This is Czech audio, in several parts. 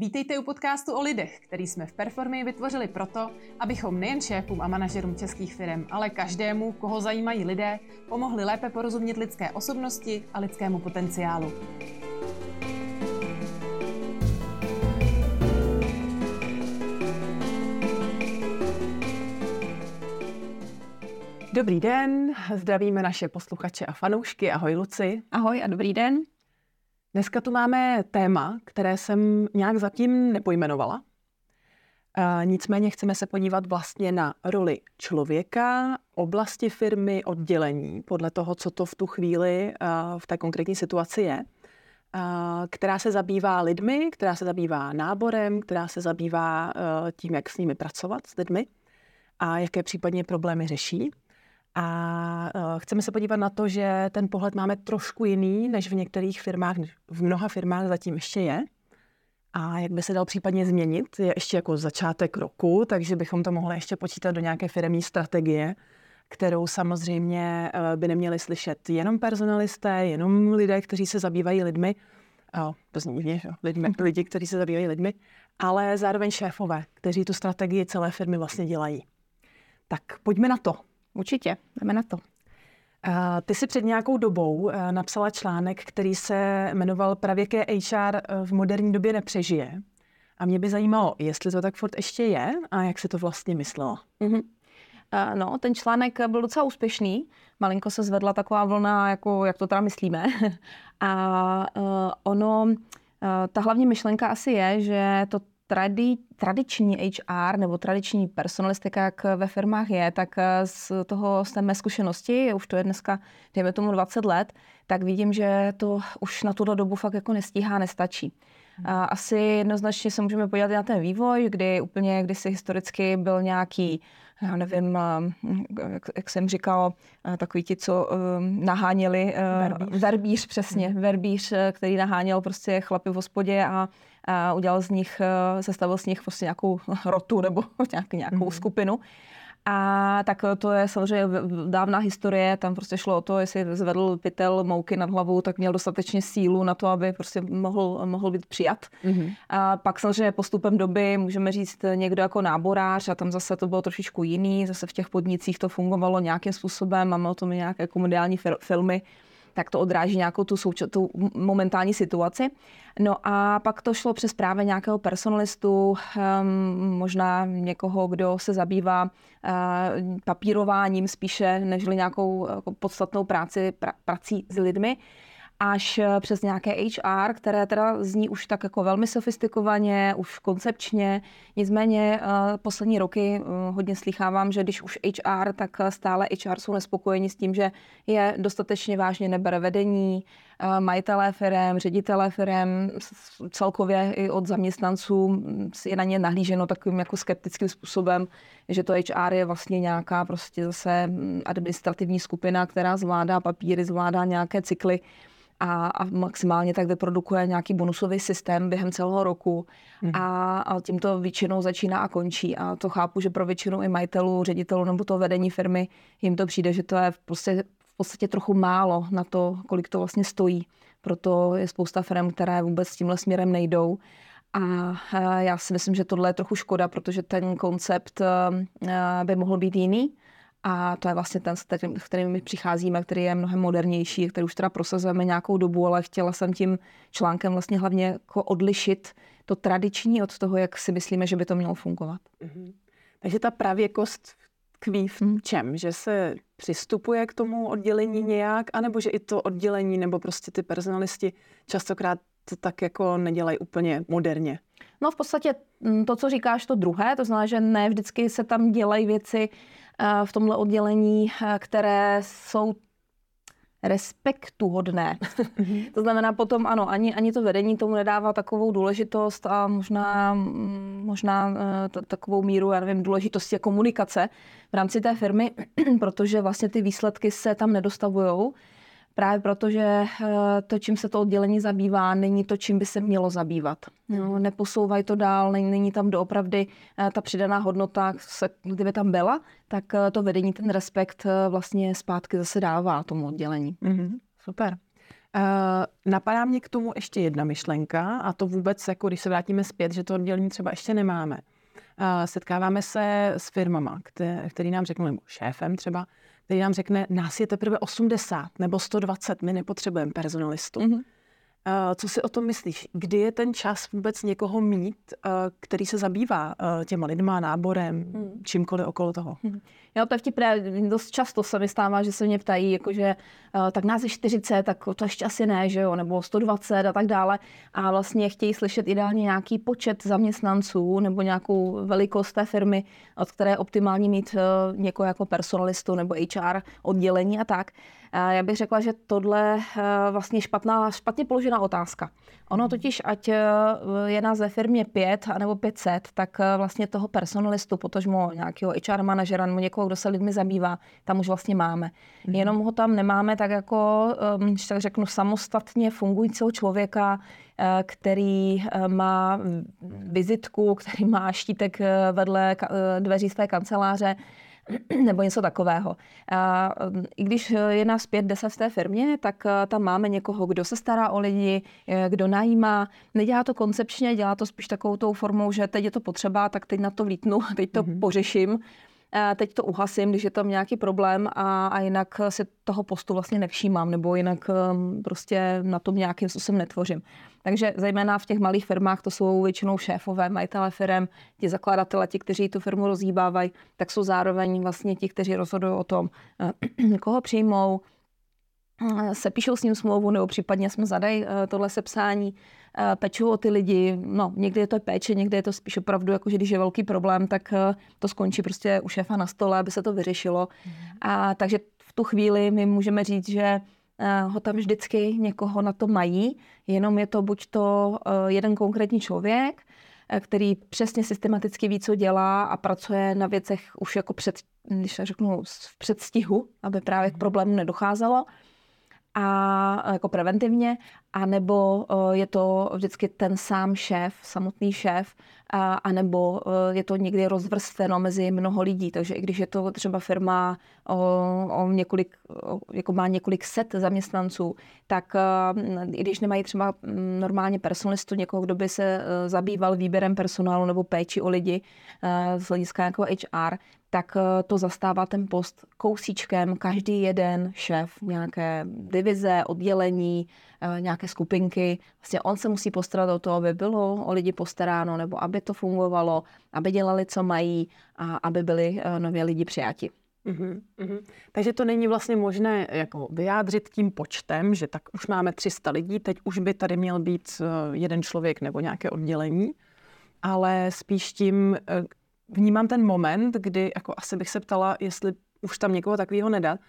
Vítejte u podcastu o lidech, který jsme v Performy vytvořili proto, abychom nejen šéfům a manažerům českých firm, ale každému, koho zajímají lidé, pomohli lépe porozumět lidské osobnosti a lidskému potenciálu. Dobrý den, zdravíme naše posluchače a fanoušky. Ahoj Luci. Ahoj a dobrý den. Dneska tu máme téma, které jsem nějak zatím nepojmenovala. E, nicméně chceme se podívat vlastně na roli člověka, oblasti firmy, oddělení, podle toho, co to v tu chvíli e, v té konkrétní situaci je, e, která se zabývá lidmi, která se zabývá náborem, která se zabývá e, tím, jak s nimi pracovat s lidmi a jaké případně problémy řeší. A uh, chceme se podívat na to, že ten pohled máme trošku jiný, než v některých firmách, v mnoha firmách zatím ještě je. A jak by se dal případně změnit, je ještě jako začátek roku, takže bychom to mohli ještě počítat do nějaké firmní strategie, kterou samozřejmě uh, by neměli slyšet jenom personalisté, jenom lidé, kteří se zabývají lidmi, oh, to zní divně, lidmi, lidi, kteří se zabývají lidmi, ale zároveň šéfové, kteří tu strategii celé firmy vlastně dělají. Tak pojďme na to. Určitě, jdeme na to. Ty si před nějakou dobou eh, napsala článek, který se jmenoval Pravěké HR eh, v moderní době nepřežije. A mě by zajímalo, jestli to tak furt ještě je a jak se to vlastně myslela. Mm-hmm. No, ten článek byl docela úspěšný. Malinko se zvedla taková vlna, jako jak to teda myslíme. A uh, ono, ta hlavní myšlenka asi je, že to tradi, tradiční HR nebo tradiční personalistika, jak ve firmách je, tak eh, z toho z té mé zkušenosti, už to je dneska, dejme tomu 20 let, tak vidím, že to už na tuto dobu fakt jako nestíhá, nestačí. A asi jednoznačně se můžeme podívat na ten vývoj, kdy úplně kdysi historicky byl nějaký, já nevím, jak, jak jsem říkal, takový ti, co naháněli, verbíř, verbíř přesně, hmm. verbíř, který naháněl prostě chlapy v hospodě a, a udělal z nich, sestavil z nich prostě nějakou rotu nebo nějak, nějakou hmm. skupinu. A tak to je samozřejmě dávná historie, tam prostě šlo o to, jestli zvedl pytel mouky nad hlavou, tak měl dostatečně sílu na to, aby prostě mohl, mohl být přijat. Mm-hmm. A pak samozřejmě postupem doby můžeme říct někdo jako náborář a tam zase to bylo trošičku jiný, zase v těch podnicích to fungovalo nějakým způsobem, máme o tom nějaké komediální filmy, tak to odráží nějakou tu, souča- tu momentální situaci. No a pak to šlo přes právě nějakého personalistu, um, možná někoho, kdo se zabývá uh, papírováním spíše, nežli nějakou uh, podstatnou práci, pra, prací s lidmi až eh, přes nějaké HR, které teda zní už tak jako velmi sofistikovaně, už koncepčně. Nicméně eh, poslední roky eh, hodně slychávám, že když už HR, tak stále HR jsou nespokojeni s tím, že je dostatečně vážně nebere vedení, majitelé firm, ředitelé firm, celkově i od zaměstnanců je na ně nahlíženo takovým jako skeptickým způsobem, že to HR je vlastně nějaká prostě zase mm, administrativní skupina, která zvládá papíry, zvládá nějaké cykly a, a maximálně tak vyprodukuje nějaký bonusový systém během celého roku mm. a, a tím to většinou začíná a končí. A to chápu, že pro většinu i majitelů, ředitelů nebo to vedení firmy jim to přijde, že to je prostě v podstatě trochu málo na to, kolik to vlastně stojí. Proto je spousta firm, které vůbec s tímhle směrem nejdou. A já si myslím, že tohle je trochu škoda, protože ten koncept by mohl být jiný a to je vlastně ten, s kterým, kterým my přicházíme, který je mnohem modernější, který už teda prosazujeme nějakou dobu, ale chtěla jsem tím článkem vlastně hlavně jako odlišit to tradiční od toho, jak si myslíme, že by to mělo fungovat. Mm-hmm. Takže ta pravěkost tkví v hmm. čem? Že se přistupuje k tomu oddělení nějak, anebo že i to oddělení nebo prostě ty personalisti častokrát to tak jako nedělají úplně moderně? No v podstatě mm, to, co říkáš, to druhé, to znamená, že ne vždycky se tam dělají věci v tomhle oddělení, eh, které jsou respektuhodné. Mhm. to znamená potom, ano, ani, ani to vedení tomu nedává takovou důležitost a možná, mm, možná eh, t- takovou míru, já nevím, důležitosti komunikace v rámci té firmy, protože vlastně ty výsledky se tam nedostavují Právě proto, že eh, to, čím se to oddělení zabývá, není to, čím by se mělo zabývat. No, neposouvají to dál, není, není tam doopravdy eh, ta přidaná hodnota, se, kdyby tam byla, tak eh, to vedení ten respekt vlastně zpátky zase dává tomu oddělení. Mm-hmm, super. napadá mě k tomu ještě jedna myšlenka a to vůbec, jako když se vrátíme zpět, že to oddělení třeba ještě nemáme. Uh, setkáváme se s firmama, které, který nám řeknou, nebo šéfem třeba, který nám řekne, nás je teprve 80 nebo 120, my nepotřebujeme personalistu. Mm-hmm. Co si o tom myslíš? Kdy je ten čas vůbec někoho mít, který se zabývá těma lidma, náborem, hmm. čímkoliv okolo toho? Hmm. Jo, to je vtipné. Dost často se mi stává, že se mě ptají, jakože tak nás je 40, tak to ještě asi ne, že jo, nebo 120 a tak dále. A vlastně chtějí slyšet ideálně nějaký počet zaměstnanců nebo nějakou velikost té firmy, od které je optimální mít někoho jako personalistu nebo HR oddělení a tak. Já bych řekla, že tohle vlastně špatná, špatně položená otázka. Ono totiž, ať eh, je nás ve firmě 5 nebo 500, tak eh, vlastně toho personalistu, potažmo nějakého HR manažera nebo někoho, kdo se lidmi zabývá, tam už vlastně máme. Mm-hmm. Jenom ho tam nemáme tak jako, když tak řeknu, samostatně fungujícího člověka, eh, který má vizitku, který má štítek vedle dveří své kanceláře, nebo něco takového. A I když je nás pět, deset v té firmě, tak eh, tam máme někoho, kdo se stará o lidi, eh, kdo najímá. Nedělá to koncepčně, dělá to spíš takovou tou formou, že teď je to potřeba, tak teď na to vlítnu, teď to mm-hmm. pořeším teď to uhasím, když je tam nějaký problém a, a jinak si toho postu vlastně nevšímám, nebo jinak um, prostě na tom nějakým způsobem netvořím. Takže zejména v těch malých firmách to jsou většinou šéfové, majitele firm, ti zakladatele, ti, kteří tu firmu rozhýbávají, tak jsou zároveň vlastně ti, kteří rozhodují o tom, eh, koho přijmou, eh, se píšou s ním smlouvu, nebo případně jsme zadají eh, tohle sepsání. Eh, pečují o ty lidi. No, někdy je to péče, někdy je to spíš opravdu, jako že když je velký problém, tak eh, to skončí prostě u šéfa na stole, aby se to vyřešilo. Mm. A takže v tu chvíli my můžeme říct, že eh, ho tam vždycky někoho na to mají, jenom je to buď to jeden konkrétní člověk, který přesně systematicky ví, co dělá a pracuje na věcech už jako před, když řeknu, v předstihu, aby právě k mhm. problému nedocházelo, a jako preventivně, anebo je to vždycky ten sám šéf, samotný šéf, a, nebo je to někdy rozvrstveno mezi mnoho lidí. Takže i když je to třeba firma o, o několik, o, jako má několik set zaměstnanců, tak i když nemají třeba normálně personalistu, někoho, kdo by se zabýval výběrem personálu nebo péči o lidi z hlediska jako HR, tak eh, to zastává ten post kousíčkem každý jeden šéf nějaké divize, oddělení, eh, nějaké skupinky. Vlastně on se musí postarat o to, aby bylo o lidi postaráno, nebo aby to fungovalo, aby dělali, co mají a aby byli eh, nově lidi přijati. Uhum, uhum. Takže to není vlastně možné jako vyjádřit tím počtem, že tak už máme 300 lidí, teď už by tady měl být jeden člověk nebo nějaké oddělení, ale spíš tím, vnímám ten moment, kdy jako asi bych se ptala, jestli už tam někoho takového nedat.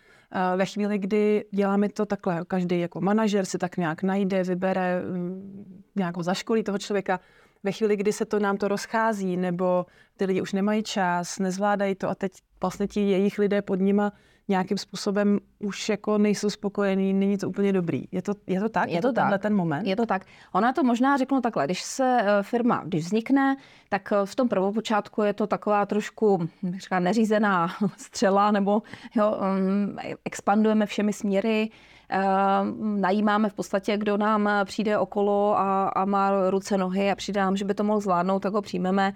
Ve chvíli, kdy děláme to takhle, každý jako manažer si tak nějak najde, vybere, mm, nějak ho zaškolí toho člověka, ve chvíli, kdy se to nám to rozchází, nebo ty lidi už nemají čas, nezvládají to a teď vlastně ti jejich lidé pod nima nějakým způsobem už jako nejsou spokojení, není to úplně dobrý. Je to, je to tak? Je, je to, to tak. ten moment? Je to tak. Ona to možná řeknu takhle, když se eh, firma, když vznikne, tak eh, v tom prvopočátku je to taková trošku říká, neřízená střela, nebo jo, um, expandujeme všemi směry, Uh, najímáme v podstatě, kdo nám přijde okolo a, a má ruce, nohy a přidám, že by to mohl zvládnout, tak ho přijmeme,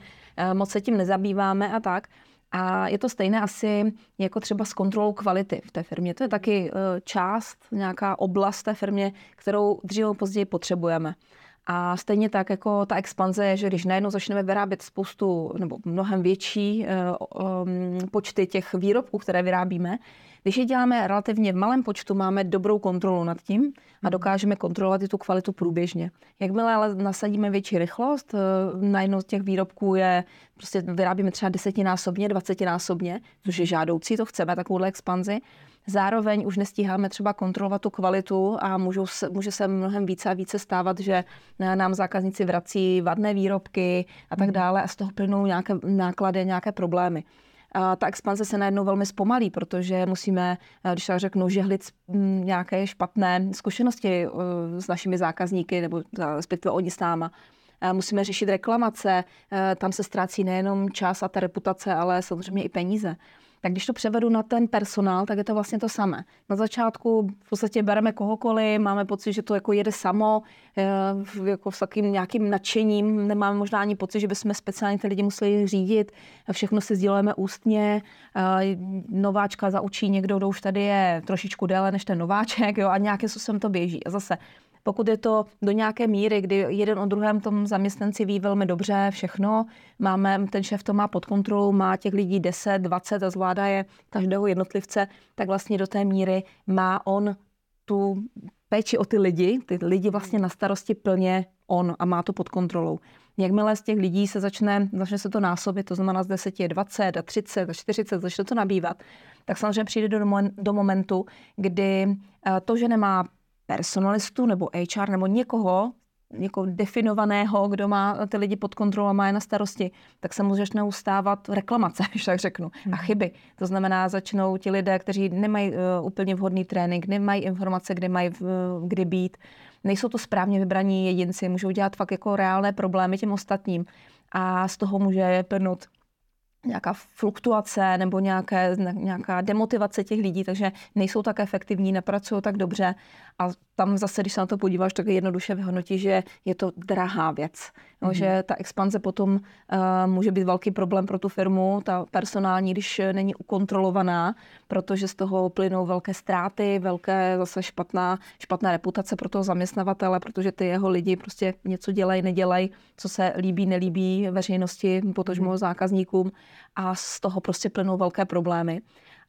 moc se tím nezabýváme a tak. A je to stejné asi jako třeba s kontrolou kvality v té firmě. To je taky eh, část, nějaká oblast té firmě, kterou dříve později potřebujeme. A stejně tak jako ta expanze je, že když najednou začneme vyrábět spoustu nebo mnohem větší um, počty těch výrobků, které vyrábíme, když je děláme relativně v malém počtu, máme dobrou kontrolu nad tím a mhm. dokážeme kontrolovat i tu kvalitu průběžně. Jakmile ale nasadíme větší rychlost, eh, na jednou z těch výrobků je, prostě vyrábíme třeba desetinásobně, dvacetinásobně, což je žádoucí, to chceme, takovouhle expanzi, Zároveň už nestíháme třeba kontrolovat tu kvalitu a můžou, může se mnohem více a více stávat, že nám zákazníci vrací vadné výrobky a tak mhm. dále a z toho plynou nějaké náklady, nějaké problémy a ta expanze se najednou velmi zpomalí, protože musíme, eh, když tak řeknu, žehlit mm, nějaké špatné zkušenosti eh, s našimi zákazníky, nebo respektive oni s náma. Musíme řešit reklamace, eh, tam se ztrácí nejenom čas a ta reputace, ale samozřejmě i peníze. Tak když to převedu na ten personál, tak je to vlastně to samé. Na začátku v podstatě bereme kohokoliv, máme pocit, že to jako jede samo, eh, jako s takým nějakým nadšením, nemáme možná ani pocit, že bychom speciálně ty lidi museli řídit, všechno si sdělujeme ústně, eh, nováčka zaučí někdo, kdo už tady je trošičku déle než ten nováček jo, a nějakým způsobem to běží. A zase pokud je to do nějaké míry, kdy jeden o druhém tom zaměstnanci ví velmi dobře všechno, máme, ten šéf to má pod kontrolou, má těch lidí 10, 20 a zvládá je každého jednotlivce, tak vlastně do té míry má on tu péči o ty lidi, ty lidi vlastně na starosti plně on a má to pod kontrolou. Jakmile z těch lidí se začne, začne se to násobit, to znamená z 10 je 20 a 30 a 40, začne to nabývat, tak samozřejmě přijde do, do momentu, kdy eh, to, že nemá personalistu nebo HR nebo někoho, někoho definovaného, kdo má ty lidi pod kontrolou a má je na starosti, tak se může začnou stávat reklamace, když tak řeknu, a mhm. chyby. To znamená, začnou ti lidé, kteří nemají uh, úplně vhodný trénink, nemají informace, kde mají uh, kdy být, nejsou to správně vybraní jedinci, můžou dělat fakt jako reálné problémy těm ostatním a z toho může plnout nějaká fluktuace nebo nějaké, nějaká demotivace těch lidí, takže nejsou tak efektivní, nepracují tak dobře a tam zase, když se na to podíváš, tak jednoduše vyhodnotí, že je to drahá věc. No, mm-hmm. Že ta expanze potom uh, může být velký problém pro tu firmu, ta personální, když není ukontrolovaná, protože z toho plynou velké ztráty, velké zase špatná, špatná reputace pro toho zaměstnavatele, protože ty jeho lidi prostě něco dělají, nedělají, co se líbí, nelíbí veřejnosti, potažmo mm-hmm. zákazníkům a z toho prostě plynou velké problémy.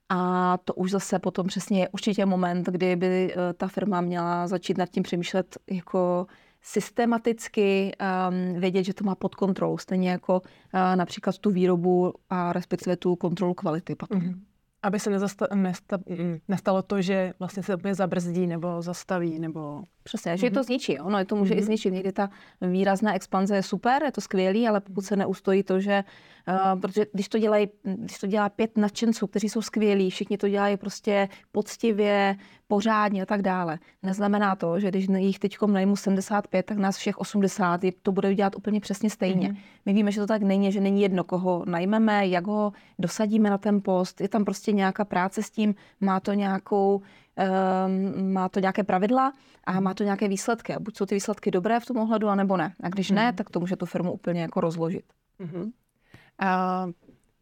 A to už zase potom přesně je určitě moment, kdy by eh, ta firma měla začít nad tím přemýšlet jako systematicky um, vědět, že to má pod kontrolou, stejně jako uh, například tu výrobu a respektive tu kontrolu kvality potom. Mm-hmm aby se nezasta- nesta- mm, nestalo to, že vlastně se úplně zabrzdí nebo zastaví, nebo... Přesně, mm-hmm. že to mhm. zničí. Ono je to může mm-hmm. i mhm. zničit. Někdy ta výrazná expanze je super, je to skvělý, ale pokud se neustojí to, že... Uh, protože když to, dělají, když to dělá pět nadšenců, kteří jsou skvělí, všichni to dělají prostě poctivě, pořádně a tak dále. Neznamená to, že když jich teď najmu 75, tak nás všech 80 to bude dělat úplně přesně stejně. Mm-hmm. My víme, že to tak není, že není jedno, koho najmeme, jak ho dosadíme na ten post. Je tam prostě nějaká práce s tím, má to nějakou um, má to nějaké pravidla a má to nějaké výsledky. A buď jsou ty výsledky dobré v tom ohledu, anebo ne. A když ne, mhm. tak to může tu firmu úplně jako rozložit. Mm-hmm. Uh,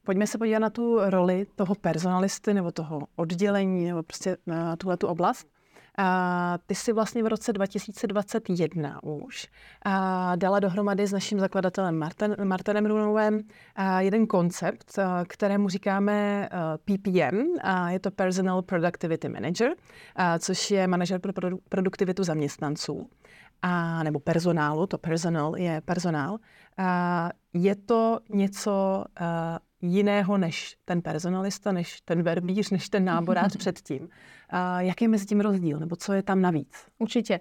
Pojďme se podívat na tu roli toho personalisty nebo toho oddělení nebo prostě na tuhle tu oblast. A ty si vlastně v roce 2021 už a dala dohromady s naším zakladatelem Martin, Martinem Runovem jeden koncept, kterému říkáme PPM, a je to Personal Productivity Manager, a což je manažer pro produktivitu zaměstnanců a, nebo personálu, to personal je personál. A je to něco jiného než ten personalista, než ten verbíř, než ten náborář předtím. A jaký je mezi tím rozdíl, nebo co je tam navíc? Určitě.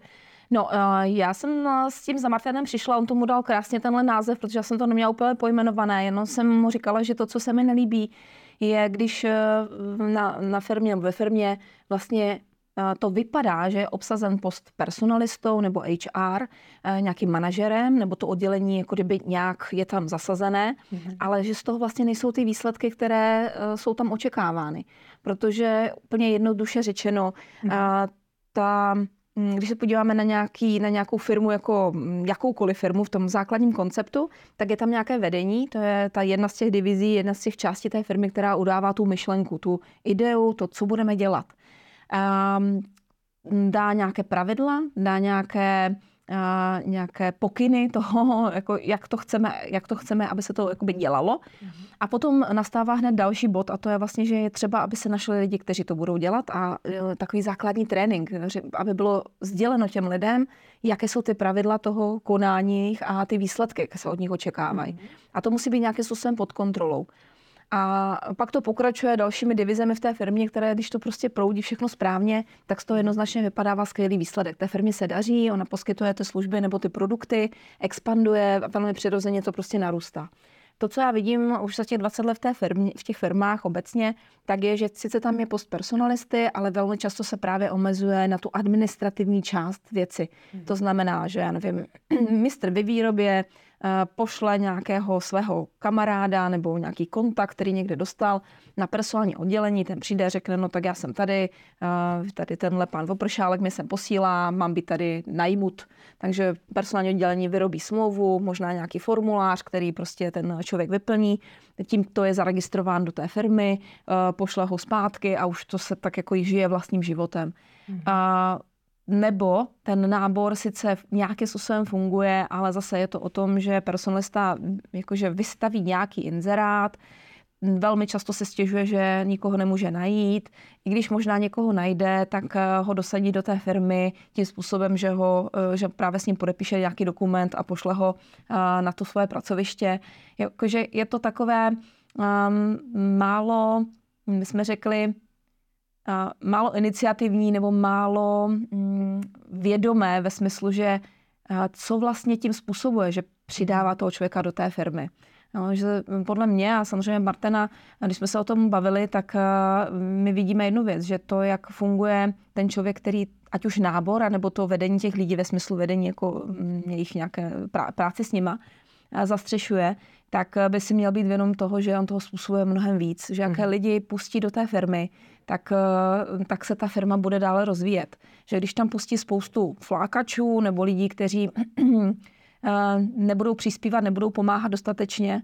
No, já jsem s tím za Martinem přišla, on tomu dal krásně tenhle název, protože já jsem to neměla úplně pojmenované, jenom jsem mu říkala, že to, co se mi nelíbí, je, když e, na, na firmě nebo ve firmě vlastně to vypadá, že je obsazen post personalistou nebo HR, eh, nějakým manažerem, nebo to oddělení jako kdyby nějak je tam zasazené, mm-hmm. ale že z toho vlastně nejsou ty výsledky, které eh, jsou tam očekávány. Protože úplně jednoduše řečeno, mm-hmm. ta hm, když se podíváme na, nějaký, na nějakou firmu, jako hm, jakoukoliv firmu v tom základním konceptu, tak je tam nějaké vedení, to je ta jedna z těch divizí, jedna z těch částí té firmy, která udává tu myšlenku, tu ideu, to, co budeme dělat dá nějaké pravidla, dá nějaké, uh, nějaké pokyny toho, jako jak, to chceme, jak to chceme, aby se to jakoby dělalo. Mm-hmm. A potom nastává hned další bod a to je vlastně, že je třeba, aby se našli lidi, kteří to budou dělat a uh, takový základní trénink, aby bylo sděleno těm lidem, jaké jsou ty pravidla toho konání a ty výsledky, které se od nich očekávají. Mm-hmm. A to musí být nějakým způsobem pod kontrolou. A pak to pokračuje dalšími divizemi v té firmě, které, když to prostě proudí všechno správně, tak z toho jednoznačně vypadává skvělý výsledek. Té firmě se daří, ona poskytuje ty služby nebo ty produkty, expanduje a velmi přirozeně to prostě narůstá. To, co já vidím už za těch 20 let v, té firmě, v těch firmách obecně, tak je, že sice tam je post personalisty, ale velmi často se právě omezuje na tu administrativní část věci. Hmm. To znamená, že já nevím, mistr ve výrobě, pošle nějakého svého kamaráda nebo nějaký kontakt, který někde dostal na personální oddělení, ten přijde, řekne, no tak já jsem tady, eh, tady tenhle pán Vopršálek mi sem posílá, mám být tady najmut. Takže personální oddělení vyrobí smlouvu, možná nějaký formulář, který prostě ten člověk vyplní, tím to je zaregistrován do té firmy, pošle ho zpátky a už to se tak jako žije vlastním životem. Mm-hmm. A nebo ten nábor sice nějakým způsobem funguje, ale zase je to o tom, že personalista jakože vystaví nějaký inzerát, velmi často se stěžuje, že nikoho nemůže najít. I když možná někoho najde, tak eh, ho dosadí do té firmy tím způsobem, že, ho, eh, že právě s ním podepíše nějaký dokument a pošle ho eh, na to svoje pracoviště. Jakože je to takové um, málo, my jsme řekli, málo iniciativní nebo málo mm, vědomé ve smyslu, že co vlastně tím způsobuje, že přidává toho člověka do té firmy. No, že podle mě a samozřejmě Martina, když jsme se o tom bavili, tak my vidíme jednu věc, že to, jak funguje ten člověk, který ať už nábor, nebo to vedení těch lidí ve smyslu vedení jako mm, jejich nějaké práce s nima, zastřešuje, tak by si měl být vědom toho, že on toho způsobuje mnohem víc. Že jaké mhm. lidi pustí do té firmy, tak, eh, tak se ta firma bude dále rozvíjet. Že když tam pustí spoustu flákačů nebo lidí, kteří eh, nebudou přispívat, nebudou pomáhat dostatečně,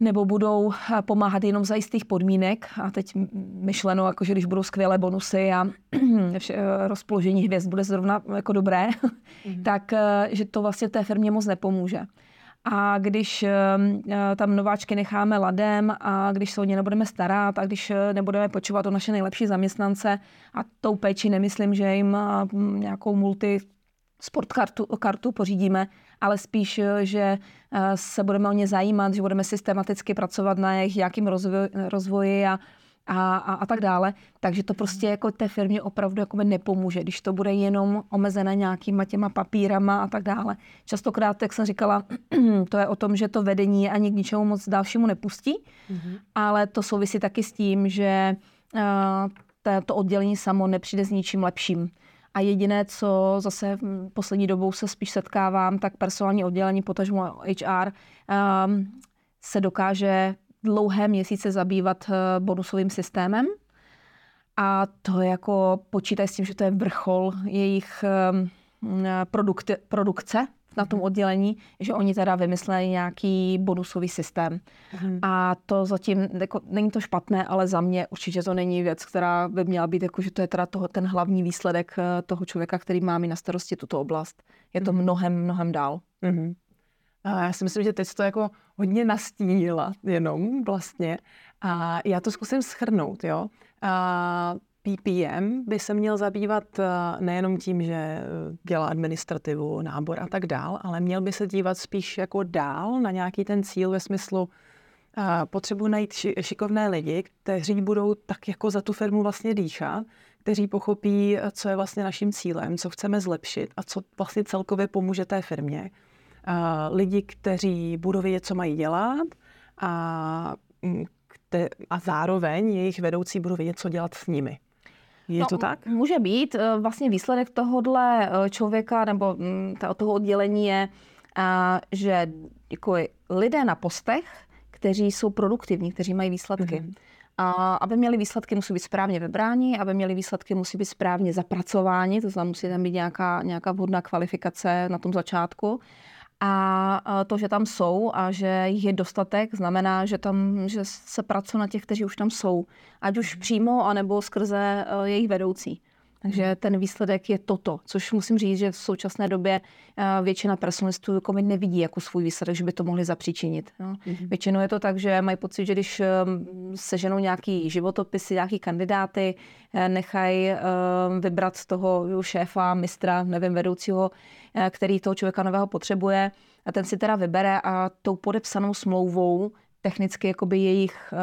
nebo budou eh, pomáhat jenom za jistých podmínek. A teď myšleno, jako že když budou skvělé bonusy a rozpoložení hvězd bude zrovna jako dobré, mm. tak že to vlastně té firmě moc nepomůže. A když ehm, eh, tam nováčky necháme ladem a když se o ně nebudeme starat a když eh, nebudeme počívat o naše nejlepší zaměstnance a tou péči nemyslím, že jim eh, nějakou multi sport kartu, kartu pořídíme, ale spíš, že se budeme o ně zajímat, že budeme systematicky pracovat na jejich nějakým rozvoji, rozvoji a a, a, a tak dále. Takže to prostě jako té firmě opravdu jako nepomůže, když to bude jenom omezené nějakýma těma papírama a tak dále. Častokrát, jak jsem říkala, to je o tom, že to vedení ani k ničemu moc dalšímu nepustí, mm-hmm. ale to souvisí taky s tím, že uh, to oddělení samo nepřijde s ničím lepším. A jediné, co zase poslední dobou se spíš setkávám, tak personální oddělení, potažmo HR, um, se dokáže dlouhé měsíce zabývat eh, bonusovým systémem. A to jako počítají s tím, že to je vrchol jejich ehm, produkty, produkce na tom mhm. oddělení, že oni teda vymysleli nějaký bonusový systém. Mm. A to zatím, jako, není to špatné, ale za mě určitě to není věc, která by měla být, jako, že to je teda toho, ten hlavní výsledek eh, toho člověka, který má mi na starosti tuto oblast. Je to mm. mnohem, mnohem dál. Mm. A já si myslím, že teď to jako hodně nastínila jenom vlastně. A já to zkusím schrnout, jo. A PPM by se měl zabývat eh, nejenom tím, že eh, dělá administrativu, nábor a tak dál, ale měl by se dívat spíš jako dál na nějaký ten cíl ve smyslu, a potřebuji najít šikovné lidi, kteří budou tak jako za tu firmu vlastně dýchat, kteří pochopí, eh, co je vlastně naším cílem, co chceme zlepšit a co vlastně celkově pomůže té firmě lidi, kteří budou vědět, co mají dělat a, mm, kte- a zároveň jejich vedoucí budou vědět, co dělat s nimi. Je no, to tak? Může být. E, vlastně výsledek tohohle e, člověka nebo mm, toho oddělení je, že jako lidé na postech, kteří jsou produktivní, kteří mají výsledky. Mm-hmm. A aby měli výsledky, musí být správně vybráni, aby měli výsledky, musí být správně zapracováni, to znamená, musí tam být nějaká, nějaká vhodná kvalifikace na tom začátku. A to, že tam jsou a že jich je dostatek, znamená, že, tam, že se pracuje na těch, kteří už tam jsou. Ať už mhm. přímo, anebo skrze e, jejich vedoucí. Takže mhm. ten výsledek je toto, což musím říct, že v současné době e, většina personalistů jako nevidí jako svůj výsledek, že by to mohli zapříčinit. No. Mm-hmm. Většinou je to tak, že mají pocit, že když e, seženou nějaký životopisy, nějaký kandidáty, nechají vybrat z toho šéfa, mistra, nevím, vedoucího, Eh, který toho člověka nového potřebuje a ten si teda vybere a tou podepsanou smlouvou technicky jakoby jejich eh,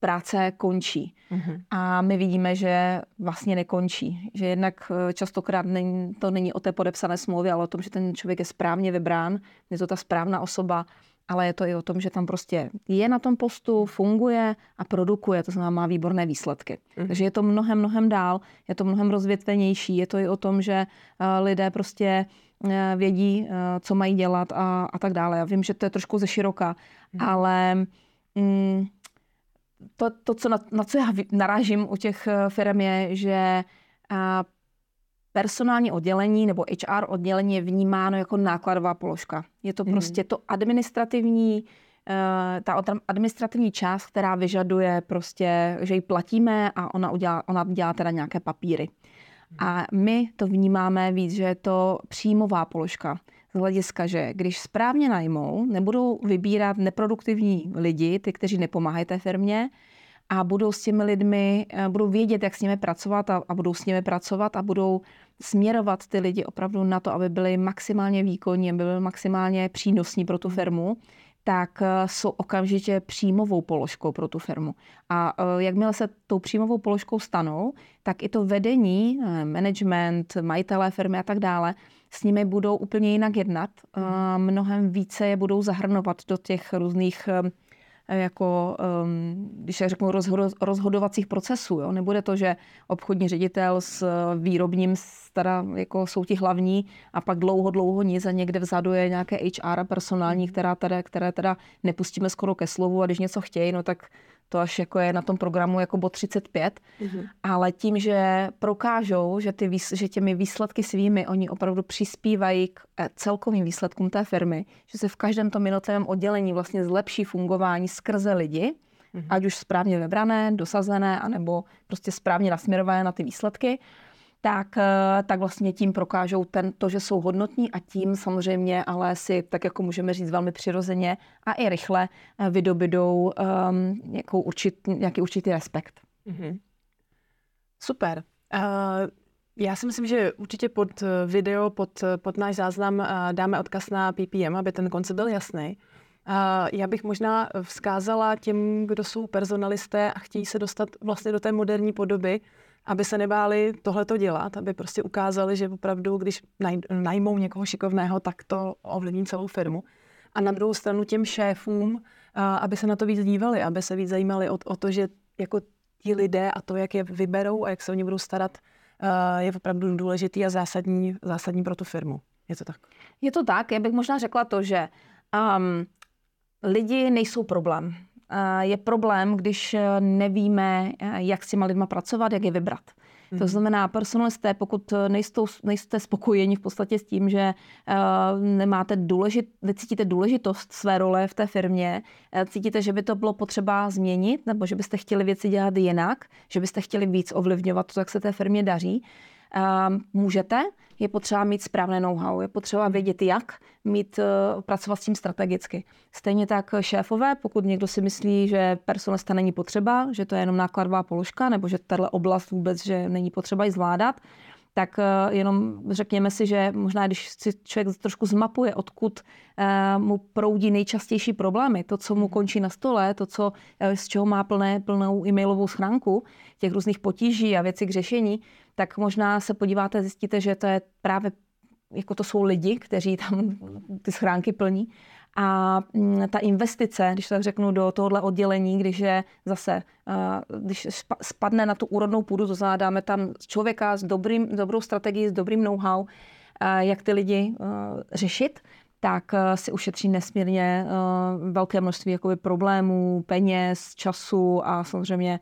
práce končí. Mm-hmm. A my vidíme, že vlastně nekončí. Že jednak eh, častokrát není, to není o té podepsané smlouvě, ale o tom, že ten člověk je správně vybrán, je to ta správná osoba, ale je to i o tom, že tam prostě je na tom postu, funguje a produkuje, to znamená má výborné výsledky. Mm. Takže je to mnohem, mnohem dál, je to mnohem rozvětvenější, je to i o tom, že lidé prostě vědí, co mají dělat a, a tak dále. Já vím, že to je trošku ze široka, hmm. ale mm, to, to co na, na co já narážím u těch firm je, že personální oddělení nebo HR oddělení je vnímáno jako nákladová položka. Je to mm. prostě to administrativní, uh, ta administrativní část, která vyžaduje prostě, že ji platíme a ona, udělá, ona dělá teda nějaké papíry. A my to vnímáme víc, že je to příjmová položka. Z hlediska, že když správně najmou, nebudou vybírat neproduktivní lidi, ty, kteří nepomáhají té firmě, a budou s těmi lidmi, eh, budou vědět, jak s nimi pracovat a, a budou s nimi pracovat a budou směrovat ty lidi opravdu na to, aby byli maximálně výkonní, aby byli maximálně přínosní pro tu firmu, tak eh, jsou okamžitě příjmovou položkou pro tu firmu. A eh, jakmile se tou příjmovou položkou stanou, tak i to vedení, management, majitelé firmy a tak dále, s nimi budou úplně jinak jednat. Mnohem více je budou zahrnovat do těch různých jako, um, když já řeknu, rozhodovacích procesů. Jo? Nebude to, že obchodní ředitel s výrobním teda jako jsou ti hlavní a pak dlouho, dlouho nic a někde vzadu je nějaké HR personální, která teda, které teda nepustíme skoro ke slovu a když něco chtějí, no tak to až jako je na tom programu jako bod 35, mm-hmm. ale tím, že prokážou, že, ty, že těmi výsledky svými oni opravdu přispívají k eh, celkovým výsledkům té firmy, že se v každém tom jednotlivém oddělení vlastně zlepší fungování skrze lidi, mm-hmm. ať už správně vybrané, dosazené, anebo prostě správně nasměrované na ty výsledky, tak, eh, tak vlastně tím prokážou ten, to, že jsou hodnotní a tím samozřejmě ale si, tak jako můžeme říct velmi přirozeně a i rychle eh, vydobydou um, nějakou určit, nějaký určitý respekt. Mm-hmm. Super. Uh, já si myslím, že určitě pod video, pod, pod náš záznam uh, dáme odkaz na PPM, aby ten koncept byl jasný. Uh, já bych možná vzkázala těm, kdo jsou personalisté a chtějí se dostat vlastně do té moderní podoby, aby se nebáli tohleto dělat, aby prostě ukázali, že opravdu, když najmou někoho šikovného, tak to ovlivní celou firmu. A na druhou stranu těm šéfům, aby se na to víc dívali, aby se víc zajímali o, o to, že jako ti lidé a to, jak je vyberou a jak se o ně budou starat, je opravdu důležitý a zásadní, zásadní pro tu firmu. Je to tak? Je to tak. Já bych možná řekla to, že um, lidi nejsou problém. Eh, je problém, když eh, nevíme, eh, jak s těma lidma pracovat, jak je vybrat. Mm-hmm. To mhm. znamená, personalisté, pokud nejstou, nejste spokojeni v podstatě s tím, že uh, nemáte důležit, necítíte důležitost své role v té firmě, uh, cítíte, že by to bylo potřeba změnit, nebo že byste chtěli věci dělat jinak, že byste chtěli víc ovlivňovat to, jak se té firmě daří, uh, můžete, je potřeba mít správné know-how, je potřeba vědět, jak mít, eh, pracovat s tím strategicky. Stejně tak šéfové, pokud někdo si myslí, že personalista není potřeba, že to je jenom nákladová položka, nebo že tahle oblast vůbec, že není potřeba ji zvládat, tak eh, jenom řekněme si, že možná když si člověk trošku zmapuje, odkud eh, mu proudí nejčastější problémy, to, co mu končí na stole, to, co, z čeho má plné, plnou e-mailovou schránku, těch různých potíží a věcí k řešení, tak možná se podíváte, zjistíte, že to je právě, jako to jsou lidi, kteří tam ty schránky plní. A mm, ta investice, když to tak řeknu, do tohohle oddělení, když je zase, když spadne na tu úrodnou půdu, to znamená, dáme tam člověka s dobrým, dobrou strategií, s dobrým know-how, jak ty lidi řešit, tak si ušetří nesmírně velké množství jakoby problémů, peněz, času a samozřejmě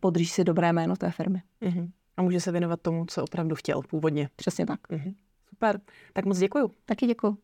podříž si dobré jméno té firmy. Mm-hmm. A může se věnovat tomu, co opravdu chtěl původně. Přesně tak. Mhm. Super. Tak moc děkuju. Taky děkuju.